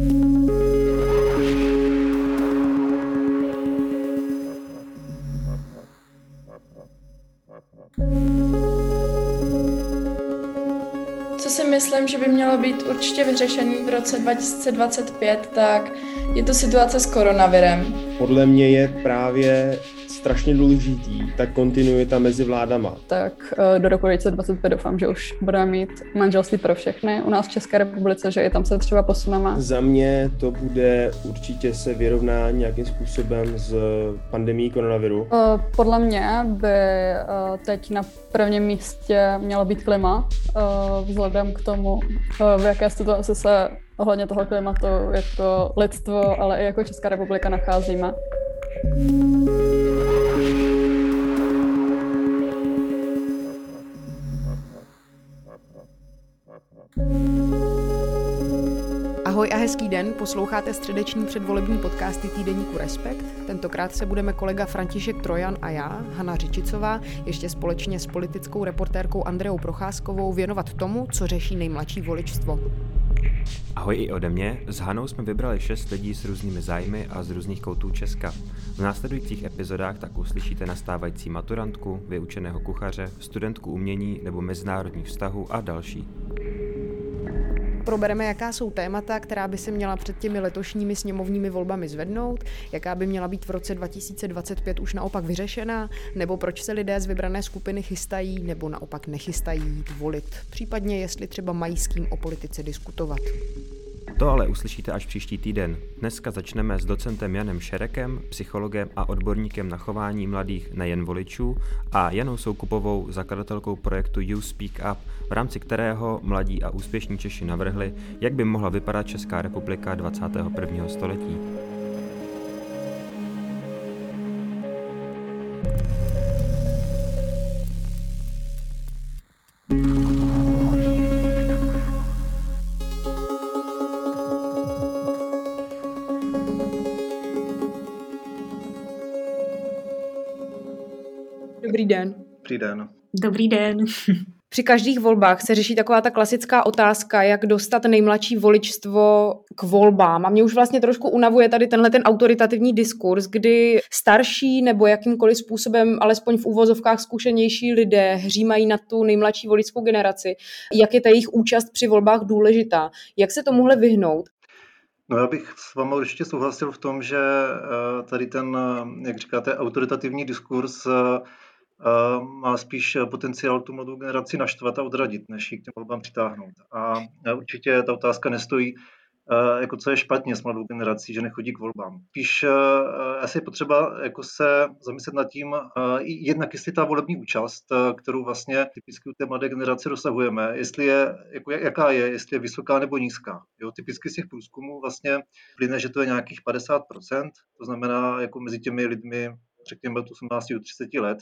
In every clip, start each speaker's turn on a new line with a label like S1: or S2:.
S1: Co si myslím, že by mělo být určitě vyřešený v roce 2025, tak je to situace s koronavirem.
S2: Podle mě je právě strašně důležitý ta kontinuita mezi vládama.
S3: Tak eh, do roku 2025 doufám, že už budeme mít manželství pro všechny u nás v České republice, že i tam se třeba posuneme.
S2: Za mě to bude určitě se vyrovná nějakým způsobem s pandemí koronaviru.
S3: Eh, podle mě by eh, teď na prvním místě mělo být klima, vzhledem k tomu, v jaké situaci se ohledně toho klimatu jako lidstvo, ale i jako Česká republika nacházíme.
S4: Ahoj a hezký den, posloucháte středeční předvolební podcasty týdeníku Respekt. Tentokrát se budeme kolega František Trojan a já, Hana Řičicová, ještě společně s politickou reportérkou Andreou Procházkovou věnovat tomu, co řeší nejmladší voličstvo.
S5: Ahoj i ode mě. S Hanou jsme vybrali šest lidí s různými zájmy a z různých koutů Česka. V následujících epizodách tak uslyšíte nastávající maturantku, vyučeného kuchaře, studentku umění nebo mezinárodních vztahů a další.
S4: Probereme, jaká jsou témata, která by se měla před těmi letošními sněmovními volbami zvednout, jaká by měla být v roce 2025 už naopak vyřešená, nebo proč se lidé z vybrané skupiny chystají nebo naopak nechystají jít volit, případně jestli třeba mají s kým o politice diskutovat.
S5: To ale uslyšíte až příští týden. Dneska začneme s docentem Janem Šerekem, psychologem a odborníkem na chování mladých nejen voličů a Janou Soukupovou, zakladatelkou projektu You Speak Up, v rámci kterého mladí a úspěšní Češi navrhli, jak by mohla vypadat Česká republika 21. století.
S4: Den.
S6: Dobrý den.
S4: Při každých volbách se řeší taková ta klasická otázka, jak dostat nejmladší voličstvo k volbám. A mě už vlastně trošku unavuje tady tenhle ten autoritativní diskurs, kdy starší nebo jakýmkoliv způsobem, alespoň v úvozovkách zkušenější lidé hřímají na tu nejmladší voličskou generaci. Jak je ta jejich účast při volbách důležitá? Jak se tomuhle vyhnout?
S6: No já bych s vámi určitě souhlasil v tom, že eh, tady ten, eh, jak říkáte, autoritativní diskurs eh, má spíš potenciál tu mladou generaci naštvat a odradit, než ji k těm volbám přitáhnout. A určitě ta otázka nestojí, jako co je špatně s mladou generací, že nechodí k volbám. Spíš asi je potřeba jako se zamyslet nad tím, jednak jestli ta volební účast, kterou vlastně typicky u té mladé generace dosahujeme, jestli je, jako jaká je, jestli je vysoká nebo nízká. Jo, typicky z těch průzkumů vlastně plyne, že to je nějakých 50%, to znamená jako mezi těmi lidmi, řekněme od 18 do 30 let,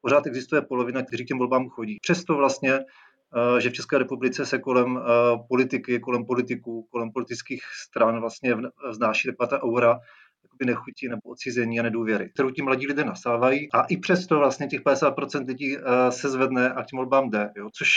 S6: pořád existuje polovina, kteří k těm volbám chodí. Přesto vlastně, eh, že v České republice se kolem eh, politiky, kolem politiků, kolem politických stran vlastně vznáší taková ta aura jakoby nechutí nebo odcizení a nedůvěry, kterou ti mladí lidé nasávají a i přesto vlastně těch 50% lidí eh, se zvedne a k těm volbám jde, jo? což,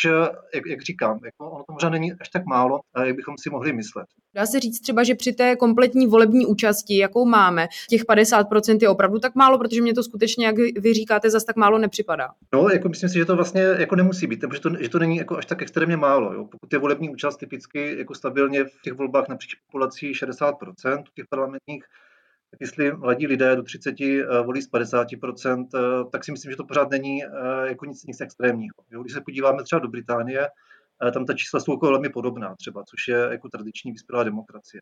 S6: jak, jak říkám, jako ono to možná není až tak málo, jak bychom si mohli myslet.
S4: Dá se říct třeba, že při té kompletní volební účasti, jakou máme, těch 50% je opravdu tak málo, protože mě to skutečně, jak vy říkáte, zase tak málo nepřipadá.
S6: No, jako myslím si, že to vlastně jako nemusí být, protože to, že to není jako až tak extrémně málo. Jo. Pokud je volební účast typicky jako stabilně v těch volbách napříč populací 60%, těch parlamentních, tak jestli mladí lidé do 30 uh, volí z 50%, uh, tak si myslím, že to pořád není uh, jako nic, nic extrémního. Když se podíváme třeba do Británie, tam ta čísla jsou jako velmi podobná třeba, což je jako tradiční vyspělá demokracie.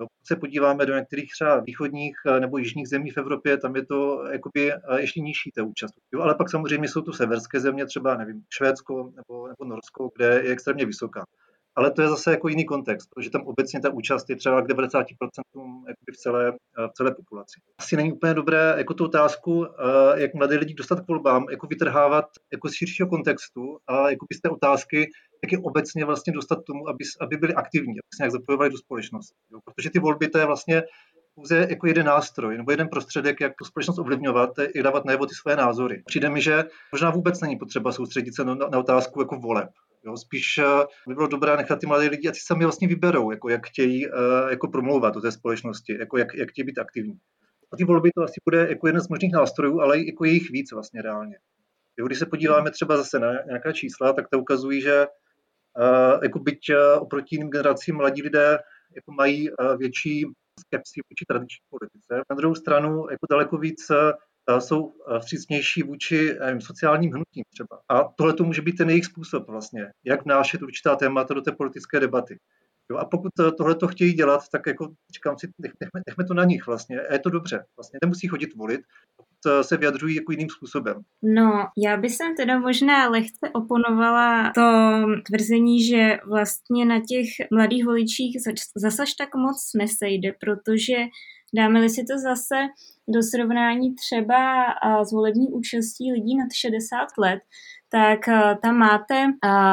S6: Jo, pokud se podíváme do některých třeba východních nebo jižních zemí v Evropě, tam je to jakoby ještě nižší ta účast. Jo, ale pak samozřejmě jsou tu severské země, třeba nevím, Švédsko nebo, nebo Norsko, kde je extrémně vysoká ale to je zase jako jiný kontext, protože tam obecně ta účast je třeba k 90% v celé, v celé populaci. Asi není úplně dobré jako tu otázku, eh, jak mladé lidi dostat k volbám, jako vytrhávat jako z širšího kontextu a jako z té otázky, jak je obecně vlastně dostat tomu, aby, aby byli aktivní, aby se nějak zapojovali do společnosti. Jo? Protože ty volby to je vlastně pouze jako jeden nástroj nebo jeden prostředek, jak tu společnost ovlivňovat, i dávat najevo ty své názory. Přijde mi, že možná vůbec není potřeba soustředit se na, na otázku jako voleb Jo, spíš by bylo dobré nechat ty mladé lidi, ať si sami vlastně vyberou, jako jak chtějí jako promlouvat do té společnosti, jako jak, jak chtějí být aktivní. A ty volby to asi bude jako jeden z možných nástrojů, ale jako je jich víc vlastně reálně. Jo, když se podíváme třeba zase na nějaká čísla, tak to ukazují, že uh, jako byť uh, oproti jiným generacím mladí lidé jako mají uh, větší skepsi vůči tradiční politice. Na druhou stranu jako daleko víc jsou vstřícnější vůči nevím, sociálním hnutím třeba. A tohle to může být ten jejich způsob vlastně, jak vnášet určitá témata do té politické debaty. Jo, a pokud tohle to chtějí dělat, tak jako říkám si, nechme, nechme to na nich vlastně. A je to dobře. Vlastně nemusí chodit volit, pokud se vyjadřují jako jiným způsobem.
S7: No, já bych sem teda možná lehce oponovala to tvrzení, že vlastně na těch mladých voličích zase tak moc nesejde, protože dáme-li si to zase do srovnání třeba s volební účastí lidí nad 60 let, tak tam máte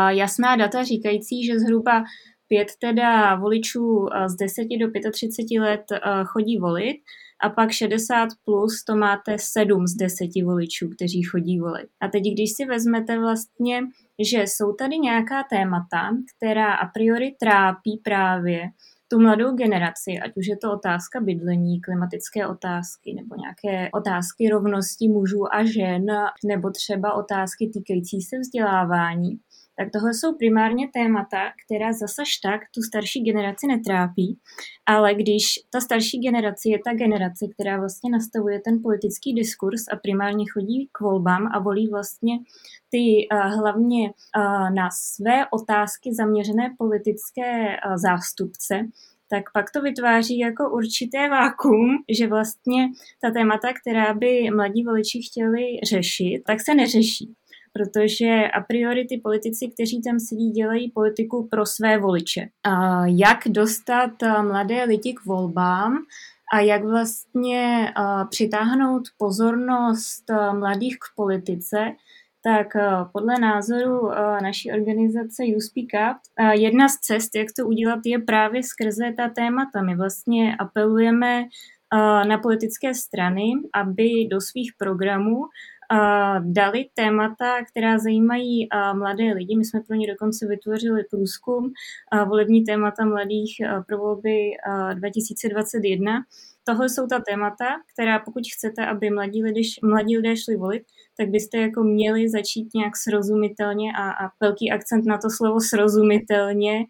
S7: jasná data říkající, že zhruba pět teda voličů z 10 do 35 let chodí volit a pak 60 plus to máte 7 z 10 voličů, kteří chodí volit. A teď, když si vezmete vlastně, že jsou tady nějaká témata, která a priori trápí právě tu mladou generaci, ať už je to otázka bydlení, klimatické otázky nebo nějaké otázky rovnosti mužů a žen, nebo třeba otázky týkající se vzdělávání, tak tohle jsou primárně témata, která zasaž tak tu starší generaci netrápí, ale když ta starší generace je ta generace, která vlastně nastavuje ten politický diskurs a primárně chodí k volbám a volí vlastně ty uh, hlavně uh, na své otázky zaměřené politické uh, zástupce, tak pak to vytváří jako určité vákum, že vlastně ta témata, která by mladí voliči chtěli řešit, tak se neřeší protože a priori ty politici, kteří tam sedí, dělají politiku pro své voliče. A jak dostat mladé lidi k volbám a jak vlastně přitáhnout pozornost mladých k politice, tak podle názoru naší organizace You Speak Up, jedna z cest, jak to udělat, je právě skrze ta témata. My vlastně apelujeme na politické strany, aby do svých programů dali témata, která zajímají mladé lidi. My jsme pro ně dokonce vytvořili průzkum volební témata mladých pro volby 2021. Tohle jsou ta témata, která pokud chcete, aby mladí lidé, mladí lidé šli volit, tak byste jako měli začít nějak srozumitelně a, a velký akcent na to slovo srozumitelně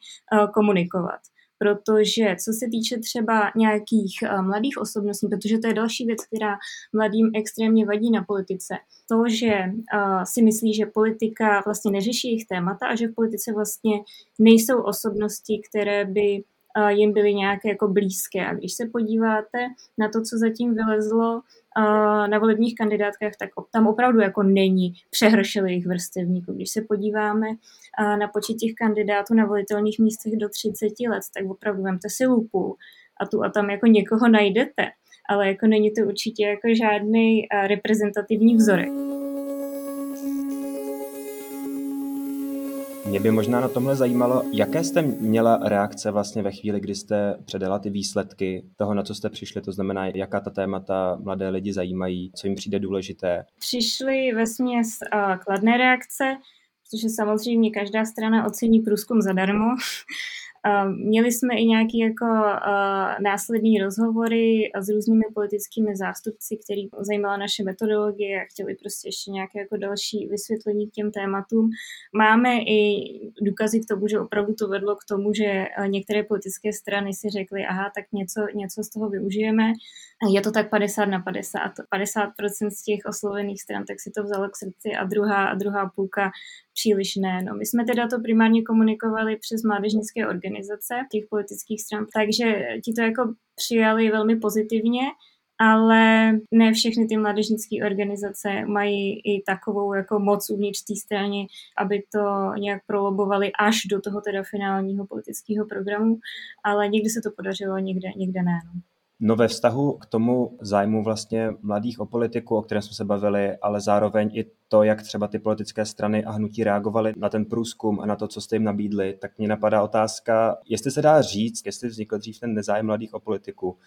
S7: komunikovat protože co se týče třeba nějakých uh, mladých osobností, protože to je další věc, která mladým extrémně vadí na politice, to, že uh, si myslí, že politika vlastně neřeší jejich témata a že v politice vlastně nejsou osobnosti, které by jim byly nějaké jako blízké. A když se podíváte na to, co zatím vylezlo na volebních kandidátkách, tak tam opravdu jako není přehršel jejich vrstevníků. Když se podíváme na počet těch kandidátů na volitelných místech do 30 let, tak opravdu vemte si lupu a tu a tam jako někoho najdete, ale jako není to určitě jako žádný reprezentativní vzorek.
S5: Mě by možná na tomhle zajímalo, jaké jste měla reakce vlastně ve chvíli, kdy jste předala ty výsledky toho, na co jste přišli, to znamená, jaká ta témata mladé lidi zajímají, co jim přijde důležité?
S7: Přišly ve směs kladné reakce, protože samozřejmě každá strana ocení průzkum zadarmo. Měli jsme i nějaké jako následné rozhovory s různými politickými zástupci, který zajímala naše metodologie a chtěli prostě ještě nějaké jako další vysvětlení k těm tématům. Máme i důkazy k tomu, že opravdu to vedlo k tomu, že některé politické strany si řekly, aha, tak něco, něco z toho využijeme. Je to tak 50 na 50. 50% z těch oslovených stran tak si to vzalo k srdci a druhá, a druhá půlka příliš ne. No, my jsme teda to primárně komunikovali přes mládežnické organizace těch politických stran, takže ti to jako přijali velmi pozitivně, ale ne všechny ty mládežnické organizace mají i takovou jako moc uvnitř té straně, aby to nějak prolobovali až do toho teda finálního politického programu, ale někdy se to podařilo, někde, někde ne. No.
S5: No ve vztahu k tomu zájmu vlastně mladých o politiku, o kterém jsme se bavili, ale zároveň i to, jak třeba ty politické strany a hnutí reagovaly na ten průzkum a na to, co jste jim nabídli, tak mě napadá otázka, jestli se dá říct, jestli vznikl dřív ten nezájem mladých o politiku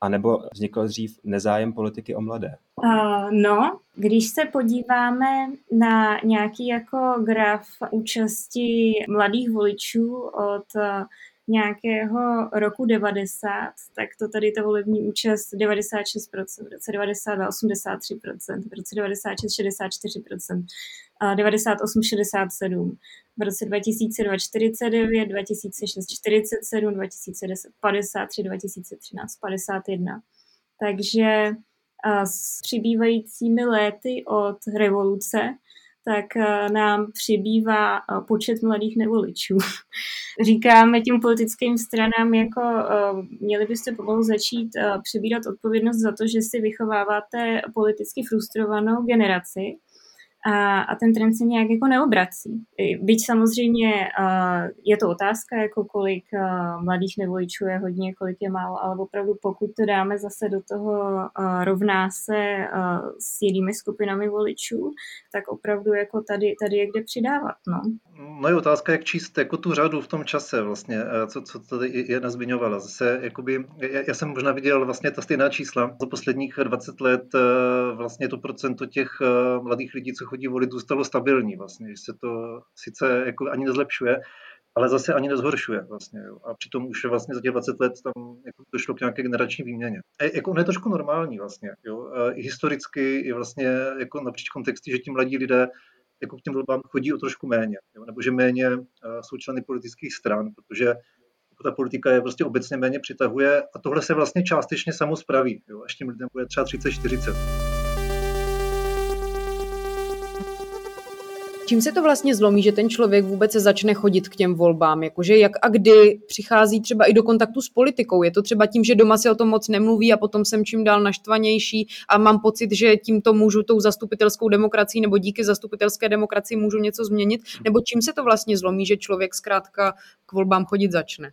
S5: A nebo vznikl dřív nezájem politiky o mladé?
S7: Uh, no, když se podíváme na nějaký jako graf účasti mladých voličů od nějakého roku 90, tak to tady ta volební účast 96%, v roce 92 83%, v roce 96 64%, 98 67%, v roce 2002 49, 2006 47, 2010 53, 2013 51. Takže s přibývajícími léty od revoluce tak eh, nám přibývá eh, počet mladých nevoličů. Říkáme tím politickým stranám, jako eh, měli byste pomalu začít přebírat odpovědnost za to, že si vychováváte politicky frustrovanou generaci, a, a ten trend se nějak jako neobrací. Byť samozřejmě uh, je to otázka, jako kolik uh, mladých nevoličů je hodně, kolik je málo, ale opravdu pokud to dáme zase do toho uh, rovná se uh, s jinými skupinami voličů, tak opravdu jako tady, tady je kde přidávat. No.
S6: no je otázka, jak číst jako tu řadu v tom čase vlastně, co, co tady je nazmiňovala. Zase, jakoby, já, já jsem možná viděl vlastně ta stejná čísla. Za posledních 20 let vlastně to procento těch mladých lidí, co chodí volit, zůstalo stabilní vlastně, že se to sice jako ani nezlepšuje, ale zase ani nezhoršuje vlastně. Jo. A přitom už vlastně za těch 20 let tam jako došlo k nějaké generační výměně. E, jako ono je trošku normální vlastně. Jo. E, historicky, i vlastně jako napříč kontexty, že ti mladí lidé jako k těm volbám chodí o trošku méně, jo. nebo že méně e, jsou členy politických stran, protože jako ta politika je prostě obecně méně přitahuje a tohle se vlastně částečně samo spraví, jo. až těm lidem bude třeba 30-40.
S4: Čím se to vlastně zlomí, že ten člověk vůbec se začne chodit k těm volbám? Jakože jak a kdy přichází třeba i do kontaktu s politikou? Je to třeba tím, že doma se o tom moc nemluví a potom jsem čím dál naštvanější a mám pocit, že tímto můžu tou zastupitelskou demokracií nebo díky zastupitelské demokracii můžu něco změnit? Nebo čím se to vlastně zlomí, že člověk zkrátka k volbám chodit začne?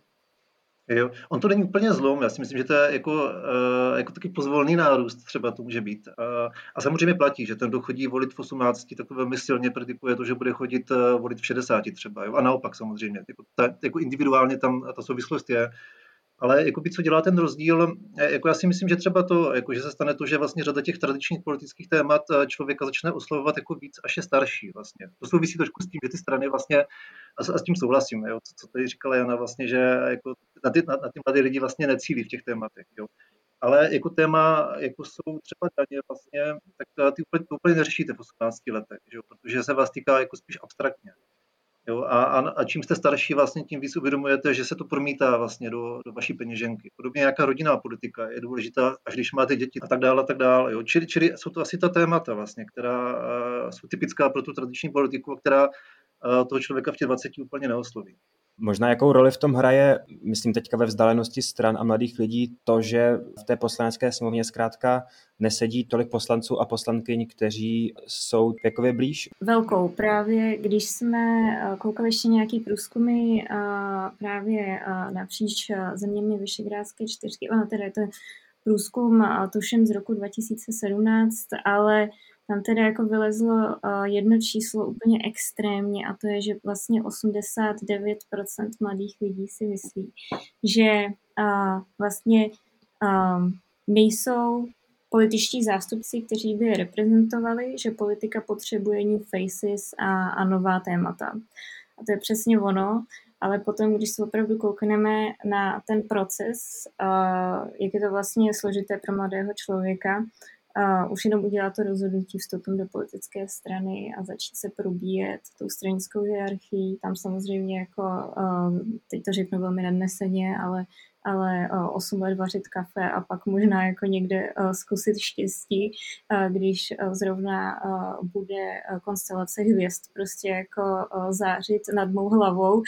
S6: Jo. On to není úplně zlom, já si myslím, že to je jako, uh, jako taky pozvolný nárůst, třeba to může být. Uh, a samozřejmě platí, že ten, kdo chodí volit v 18, tak to velmi silně predikuje to, že bude chodit uh, volit v 60 třeba. Jo. A naopak samozřejmě, jako, ta, jako individuálně tam ta souvislost je. Ale jakoby, co dělá ten rozdíl, jako já si myslím, že třeba to, jako, že se stane to, že vlastně řada těch tradičních politických témat člověka začne oslovovat jako víc, až je starší. Vlastně. To souvisí trošku s tím, že ty strany vlastně, a, a s tím souhlasím, jo, co, co tady říkala Jana, vlastně, že jako na, ty, na, na ty mladé lidi vlastně necílí v těch tématech. Jo. Ale jako téma, jako jsou třeba daně vlastně, tak ty úplně, úplně neřešíte v 18 letech, jo, protože se vás týká jako spíš abstraktně. Jo, a, a, a čím jste starší, vlastně tím víc uvědomujete, že se to promítá vlastně do, do vaší peněženky. Podobně nějaká rodinná politika je důležitá, až když máte děti a tak dále, a tak dále. Jo. Čili, čili jsou to asi ta témata, vlastně, která uh, jsou typická pro tu tradiční politiku, která uh, toho člověka v těch 20 úplně neosloví.
S5: Možná jakou roli v tom hraje, myslím teďka ve vzdálenosti stran a mladých lidí, to, že v té poslanecké sněmovně zkrátka nesedí tolik poslanců a poslankyň, kteří jsou věkově blíž?
S7: Velkou. Právě když jsme eh, koukali ještě nějaký průzkumy eh, právě eh, napříč zeměmi Vyšegrádské čtyřky, ono teda je to průzkum tuším z roku 2017, ale tam teda jako vylezlo uh, jedno číslo úplně extrémně a to je, že vlastně 89% mladých lidí si myslí, že uh, vlastně um, nejsou političtí zástupci, kteří by je reprezentovali, že politika potřebuje new faces a, a nová témata. A to je přesně ono, ale potom, když se opravdu koukneme na ten proces, uh, jak je to vlastně složité pro mladého člověka, uh, už jenom udělat to rozhodnutí vstupem do politické strany a začít se probíjet tou stranickou hierarchii. Tam samozřejmě jako, uh, teď to řeknu velmi nadneseně, ale ale 8 let vařit kafe a pak možná jako někde zkusit štěstí, když zrovna bude konstelace hvězd prostě jako zářit nad mou hlavou.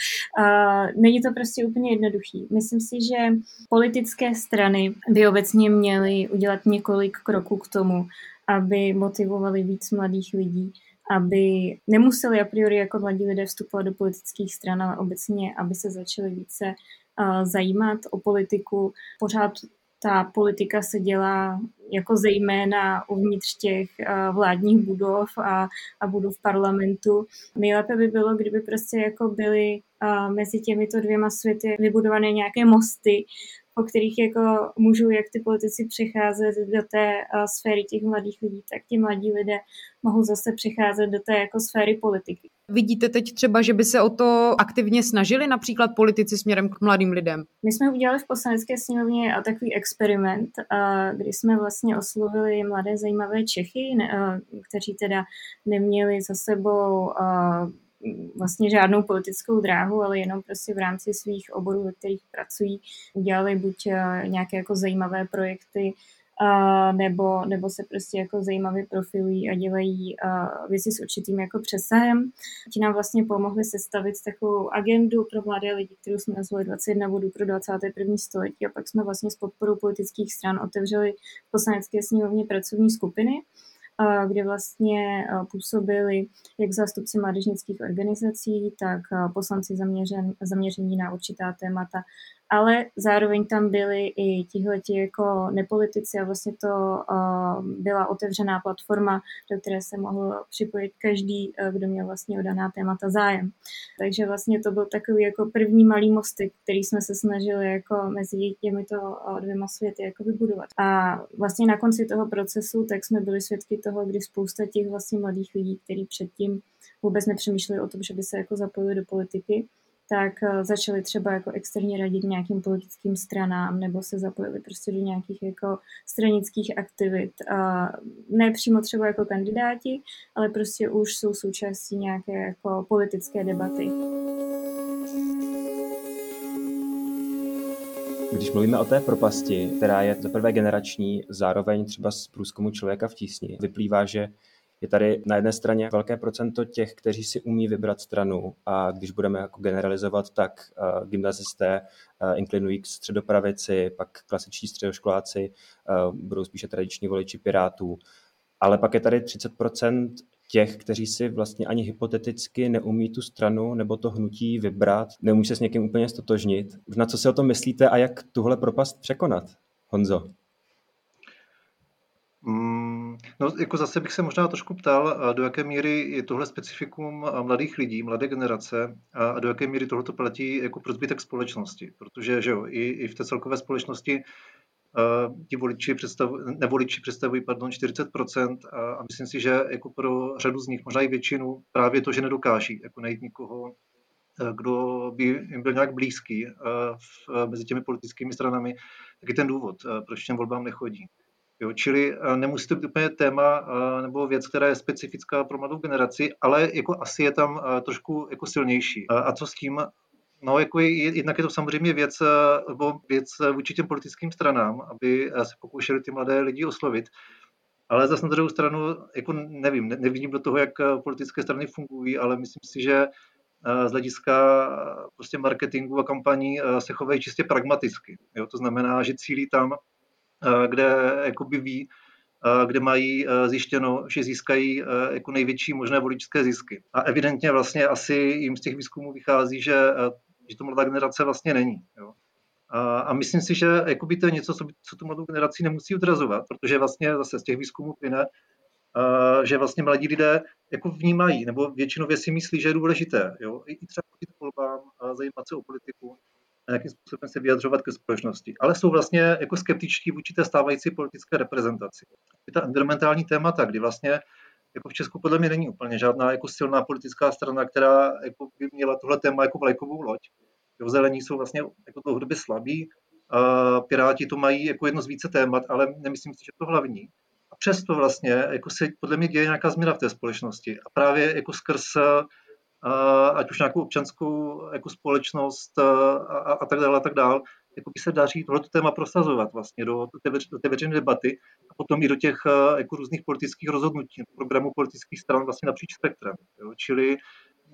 S7: Není to prostě úplně jednoduchý. Myslím si, že politické strany by obecně měly udělat několik kroků k tomu, aby motivovali víc mladých lidí, aby nemuseli a priori jako mladí lidé vstupovat do politických stran, ale obecně, aby se začali více zajímat o politiku. Pořád ta politika se dělá jako zejména uvnitř těch vládních budov a, a budov parlamentu. Nejlépe by bylo, kdyby prostě jako byly mezi těmito dvěma světy vybudované nějaké mosty, po kterých jako můžou jak ty politici přecházet do té uh, sféry těch mladých lidí, tak ti mladí lidé mohou zase přecházet do té jako sféry politiky.
S4: Vidíte teď třeba, že by se o to aktivně snažili například politici směrem k mladým lidem?
S7: My jsme udělali v poslanecké sněmovně takový experiment, kdy jsme vlastně oslovili mladé zajímavé Čechy, kteří teda neměli za sebou vlastně žádnou politickou dráhu, ale jenom prostě v rámci svých oborů, ve kterých pracují, udělali buď nějaké jako zajímavé projekty uh, nebo, nebo se prostě jako zajímavě profilují a dělají uh, věci s určitým jako přesahem. Ti nám vlastně pomohli sestavit takovou agendu pro mladé lidi, kterou jsme nazvali 21 bodů pro 21. století a pak jsme vlastně s podporou politických stran otevřeli v poslanecké sněmovně pracovní skupiny, kde vlastně působili jak zástupci mládežnických organizací, tak poslanci zaměřen, zaměření na určitá témata ale zároveň tam byli i tihleti jako nepolitici a vlastně to uh, byla otevřená platforma, do které se mohl připojit každý, uh, kdo měl vlastně o daná témata zájem. Takže vlastně to byl takový jako první malý mosty, který jsme se snažili jako mezi těmito uh, dvěma světy jako vybudovat. A vlastně na konci toho procesu tak jsme byli svědky toho, kdy spousta těch vlastně mladých lidí, kteří předtím vůbec nepřemýšleli o tom, že by se jako zapojili do politiky, tak eh, začali třeba jako externě radit nějakým politickým stranám nebo se zapojili prostě do nějakých jako stranických aktivit. Ne přímo třeba jako kandidáti, ale prostě už jsou součástí nějaké jako politické debaty.
S5: Když mluvíme o té propasti, která je teprve generační, zároveň třeba z průzkumu člověka v tísni, vyplývá, že je tady na jedné straně velké procento těch, kteří si umí vybrat stranu a když budeme jako generalizovat, tak uh, gymnazisté uh, inklinují k středopravici, pak klasiční středoškoláci uh, budou spíše tradiční voliči pirátů. Ale pak je tady 30% těch, kteří si vlastně ani hypoteticky neumí tu stranu nebo to hnutí vybrat, neumí se s někým úplně stotožnit. Na co si o tom myslíte a jak tuhle propast překonat? Honzo.
S6: Mm, no, jako zase bych se možná trošku ptal, do jaké míry je tohle specifikum mladých lidí, mladé generace a do jaké míry tohle platí jako pro zbytek společnosti. Protože že jo, i, i v té celkové společnosti uh, ti voliči představují, nevoliči představují pardon, 40% a, a myslím si, že jako pro řadu z nich, možná i většinu, právě to, že nedokáží jako najít nikoho, kdo by jim byl nějak blízký v, mezi těmi politickými stranami, tak je ten důvod, proč těm volbám nechodí. Jo, čili eh, nemusí to být úplně téma eh, nebo věc, která je specifická pro mladou generaci, ale jako asi je tam eh, trošku jako silnější. A co s tím? No, jako je, jednak je to samozřejmě věc, nebo věc vůči těm politickým stranám, aby se pokoušeli ty mladé lidi oslovit. Ale zase na druhou stranu, jako nevím, nevidím do toho, jak politické strany fungují, ale myslím si, že z hlediska prostě marketingu a kampaní se chovají čistě pragmaticky. Jo? To znamená, že cílí tam, kde jakoby ví, eh, kde mají eh, zjištěno, že získají jako největší možné voličské zisky. A evidentně vlastně asi jim z těch výzkumů vychází, že, že to mladá generace vlastně není. Jo. A, a myslím si, že jakoby to je něco, co, co tu mladou generaci nemusí odrazovat, protože vlastně zase z těch výzkumů plyne, že vlastně mladí lidé jako vnímají, nebo většinově si myslí, že je důležité, jo, i třeba chodit volbám, zajímat se o politiku, a nějakým způsobem se vyjadřovat ke společnosti. Ale jsou vlastně jako skeptičtí vůči té stávající politické reprezentaci. Je ta environmentální témata, kdy vlastně jako v Česku podle mě není úplně žádná jako silná politická strana, která jako by měla tohle téma jako vlajkovou loď. Jo, zelení jsou vlastně jako dlouhodobě slabí, a Piráti to mají jako jedno z více témat, ale nemyslím si, že to hlavní. A přesto vlastně jako se podle mě děje nějaká změna v té společnosti. A právě jako skrz ať už nějakou občanskou jako společnost a, a tak dále a tak dále, jako by se daří tohleto téma prosazovat vlastně do, té, do té veřejné debaty a potom i do těch jako různých politických rozhodnutí, programů politických stran vlastně napříč spektrem. Jo. Čili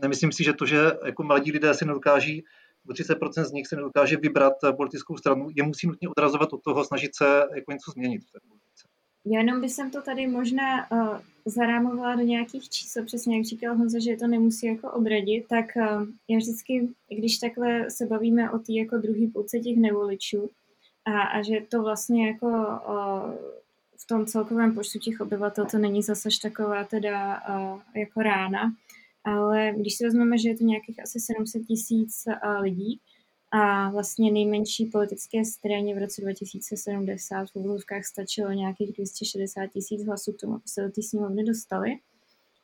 S6: nemyslím si, že to, že jako mladí lidé si nedokáží, 30% z nich se nedokáže vybrat politickou stranu, je musí nutně odrazovat od toho, snažit se jako něco změnit v té politice.
S7: Já jenom bych to tady možná uh, zarámovala do nějakých čísel, přesně jak říkal Honza, že to nemusí jako odradit, tak uh, já vždycky, když takhle se bavíme o té jako druhý půlce těch nevoličů a, a že to vlastně jako uh, v tom celkovém počtu těch obyvatel to není zase taková teda uh, jako rána, ale když si vezmeme, že je to nějakých asi 700 tisíc uh, lidí, a vlastně nejmenší politické straně v roce 2070 v obrovkách stačilo nějakých 260 tisíc hlasů k tomu, aby se do té sněmovny dostali,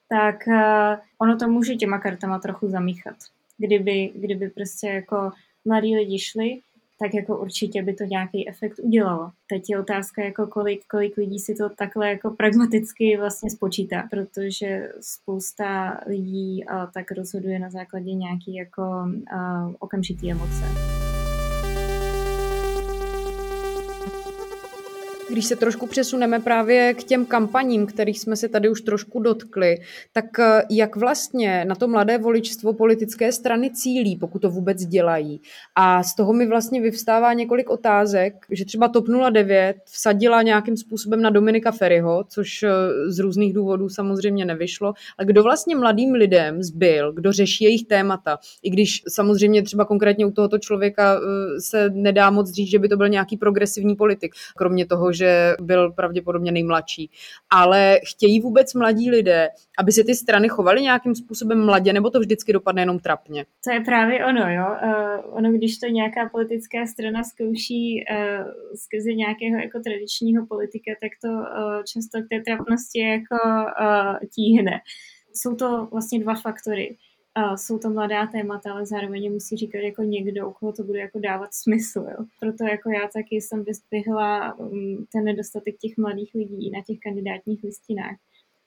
S7: tak uh, ono to může těma kartama trochu zamíchat. Kdyby, kdyby prostě jako mladí lidi šli, tak jako určitě by to nějaký efekt udělalo. Teď je otázka, jako kolik, kolik lidí si to takhle jako pragmaticky vlastně spočítá, protože spousta lidí uh, tak rozhoduje na základě nějaký jako uh, okamžitý emoce.
S4: Když se trošku přesuneme právě k těm kampaním, kterých jsme se tady už trošku dotkli, tak eh, jak vlastně na to mladé voličstvo politické strany cílí, pokud to vůbec dělají? A z toho mi vlastně vyvstává několik otázek, že třeba TOP 09 vsadila nějakým způsobem na Dominika Ferryho, což eh, z různých důvodů samozřejmě nevyšlo, ale kdo vlastně mladým lidem zbyl, kdo řeší jejich témata, i když samozřejmě třeba konkrétně u tohoto člověka eh, se nedá moc říct, že by to byl nějaký progresivní politik, kromě toho, že byl pravděpodobně nejmladší. Ale chtějí vůbec mladí lidé, aby se ty strany chovaly nějakým způsobem mladě, nebo to vždycky dopadne jenom trapně?
S7: To je právě ono, jo. Uh, ono, když to nějaká politická strana zkouší uh, skrze nějakého jako tradičního politika, tak to uh, často k té trapnosti jako uh, tíhne. Jsou to vlastně dva faktory uh, jsou to mladá témata, ale zároveň musí říkat jako někdo, u koho to bude jako dávat smysl. Jo. Proto jako já taky jsem vyzdvihla um, ten nedostatek těch mladých lidí na těch kandidátních listinách.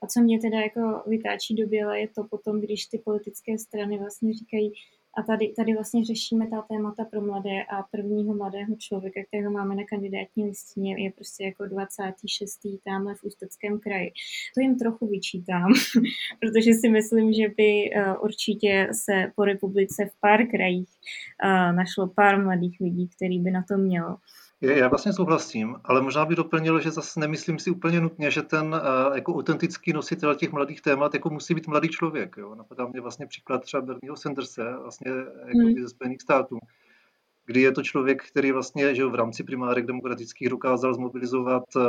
S7: A co mě teda jako vytáčí do běla je to potom, když ty politické strany vlastně říkají, a tady, tady vlastně řešíme ta témata pro mladé a prvního mladého člověka, kterého máme na kandidátní listině, je prostě jako 26. tamhle v Ústeckém kraji. To jim trochu vyčítám, protože si myslím, že by uh, určitě se po republice v pár krajích uh, našlo pár mladých lidí, který by na to mělo.
S6: Já vlastně souhlasím, ale možná bych doplnil, že zase nemyslím si úplně nutně, že ten uh, jako autentický nositel těch mladých témat jako musí být mladý člověk. Jo. Napadá mě vlastně příklad třeba Bernieho Sandersa vlastně jako hmm. ze Spojených států, kdy je to člověk, který vlastně že v rámci primárek demokratických dokázal zmobilizovat uh,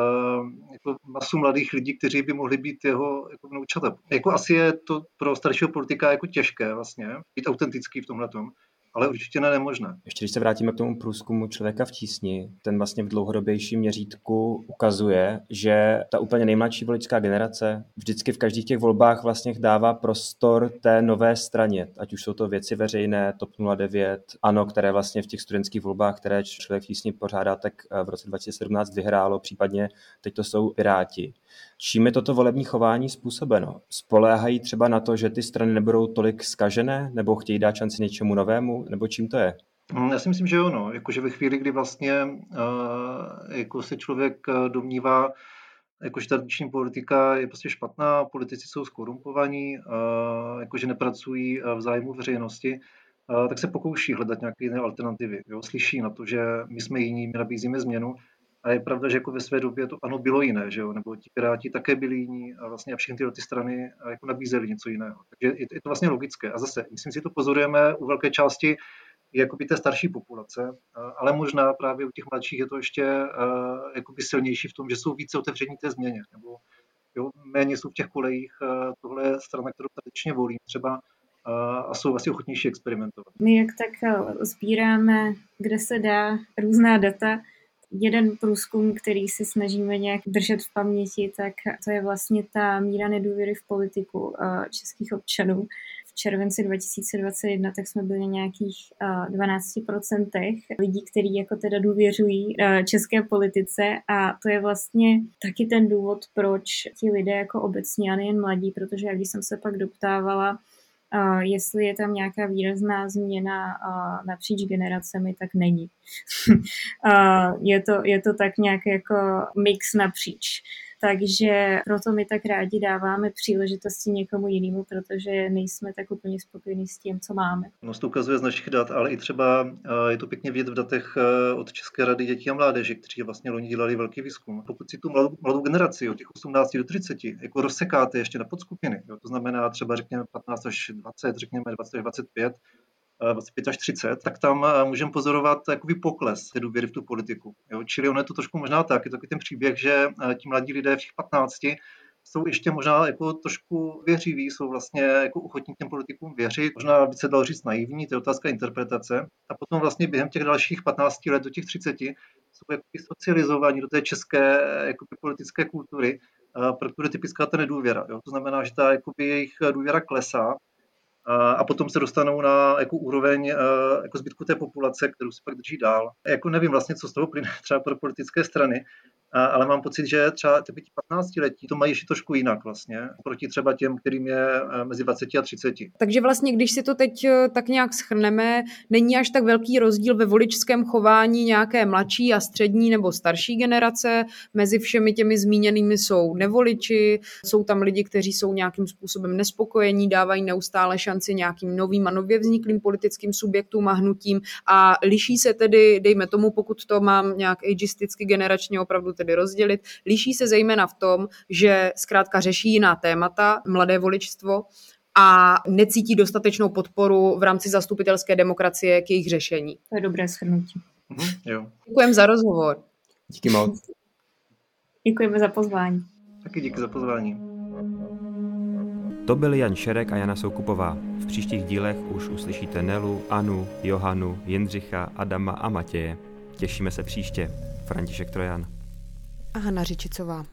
S6: jako masu mladých lidí, kteří by mohli být jeho jako vnoučata. Jako asi je to pro staršího politika jako těžké vlastně být autentický v tomhle tom ale určitě ne nemožné.
S5: Ještě když se vrátíme k tomu průzkumu člověka v tísni, ten vlastně v dlouhodobějším měřítku ukazuje, že ta úplně nejmladší voličská generace vždycky v každých těch volbách vlastně dává prostor té nové straně, ať už jsou to věci veřejné, TOP 09, ANO, které vlastně v těch studentských volbách, které člověk v tísni pořádá, tak eh, v roce 2017 vyhrálo, případně teď to jsou Piráti. Čím je toto volební chování způsobeno? Spoléhají třeba na to, že ty strany nebudou tolik skažené, nebo chtějí dát šanci něčemu novému, nebo čím to je?
S6: Mm, já si myslím, že jo, no. Jakože ve chvíli, kdy vlastně uh, jako se člověk eh, domnívá, jakože tradiční politika je prostě špatná, politici jsou skorumpovaní, uh, jakože nepracují v zájmu veřejnosti, tak se pokouší hledat nějaké jiné alternativy. Jo? Slyší na to, že my jsme jiní, my nabízíme změnu, a je pravda, že jako ve své době to ano bylo jiné, že jo? nebo ti piráti také byli jiní a vlastně všechny tyhle ty strany jako nabízely něco jiného. Takže je, je to vlastně logické. A zase, myslím si, to pozorujeme u velké části jakoby té starší populace, ale možná právě u těch mladších je to ještě jakoby silnější v tom, že jsou více otevření té změně, nebo jo, méně jsou v těch kolejích. Tohle je strana, kterou tradičně volím třeba a jsou asi ochotnější experimentovat.
S7: My jak tak sbíráme, kde se dá různá data, jeden průzkum, který si snažíme nějak držet v paměti, tak to je vlastně ta míra nedůvěry v politiku eh, českých občanů. V červenci 2021 tak jsme byli na nějakých 12% eh, lidí, kteří jako teda důvěřují eh, české politice a to je vlastně taky ten důvod, proč ti lidé jako obecně a nejen mladí, protože jak když jsem se pak doptávala, Uh, jestli je tam nějaká výrazná změna uh, napříč generacemi, tak není. uh, je, to, je to tak nějak jako mix napříč. Takže proto my tak rádi dáváme příležitosti někomu jinému, protože nejsme tak úplně spokojení s tím, co máme.
S6: No, to ukazuje z našich dat, ale i třeba je to pěkně vidět v datech od České rady dětí a mládeže, kteří vlastně loni dělali velký výzkum. Pokud si tu mladou, mladou generaci od těch 18 do 30 jako rozsekáte ještě na podskupiny, jo, to znamená třeba řekněme 15 až 20, řekněme 20 až 25, 25 až 30, tak tam můžeme pozorovat takový pokles té důvěry v tu politiku. Jo? Čili ono je to trošku možná tak, je to ten příběh, že ti mladí lidé v těch 15 jsou ještě možná jako trošku věřiví, jsou vlastně jako ochotní těm politikům věřit, možná by se dalo říct naivní, to je otázka interpretace. A potom vlastně během těch dalších 15 let do těch 30 jsou jako socializovaní do té české jako politické kultury, pro které typická ta nedůvěra. Jo? To znamená, že ta jakoby, jejich důvěra klesá a potom se dostanou na jako úroveň jako zbytku té populace, kterou se pak drží dál. Jako nevím vlastně, co z toho plyne třeba pro politické strany, ale mám pocit, že třeba ty 15 letí to mají ještě trošku jinak vlastně, proti třeba těm, kterým je e, mezi 20 a 30.
S4: Takže vlastně, když si to teď e, tak nějak schrneme, není až tak velký rozdíl ve voličském chování nějaké mladší a střední nebo starší generace. Mezi všemi těmi zmíněnými jsou nevoliči, jsou tam lidi, kteří jsou nějakým způsobem nespokojení, dávají neustále šanci nějakým novým a nově vzniklým politickým subjektům a hnutím a liší se tedy, dejme tomu, pokud to mám nějak ageisticky generačně opravdu tedy rozdělit. Liší se zejména v tom, že zkrátka řeší jiná témata, mladé voličstvo, a necítí dostatečnou podporu v rámci zastupitelské demokracie k jejich řešení.
S7: To je dobré shrnutí.
S6: Mhm,
S4: Děkujeme za rozhovor.
S5: Díky moc.
S7: Děkujeme za pozvání.
S6: Taky díky za pozvání.
S5: To byli Jan Šerek a Jana Soukupová. V příštích dílech už uslyšíte Nelu, Anu, Johanu, Jindřicha, Adama a Matěje. Těšíme se příště. František Trojan
S4: a Hana Řičicová.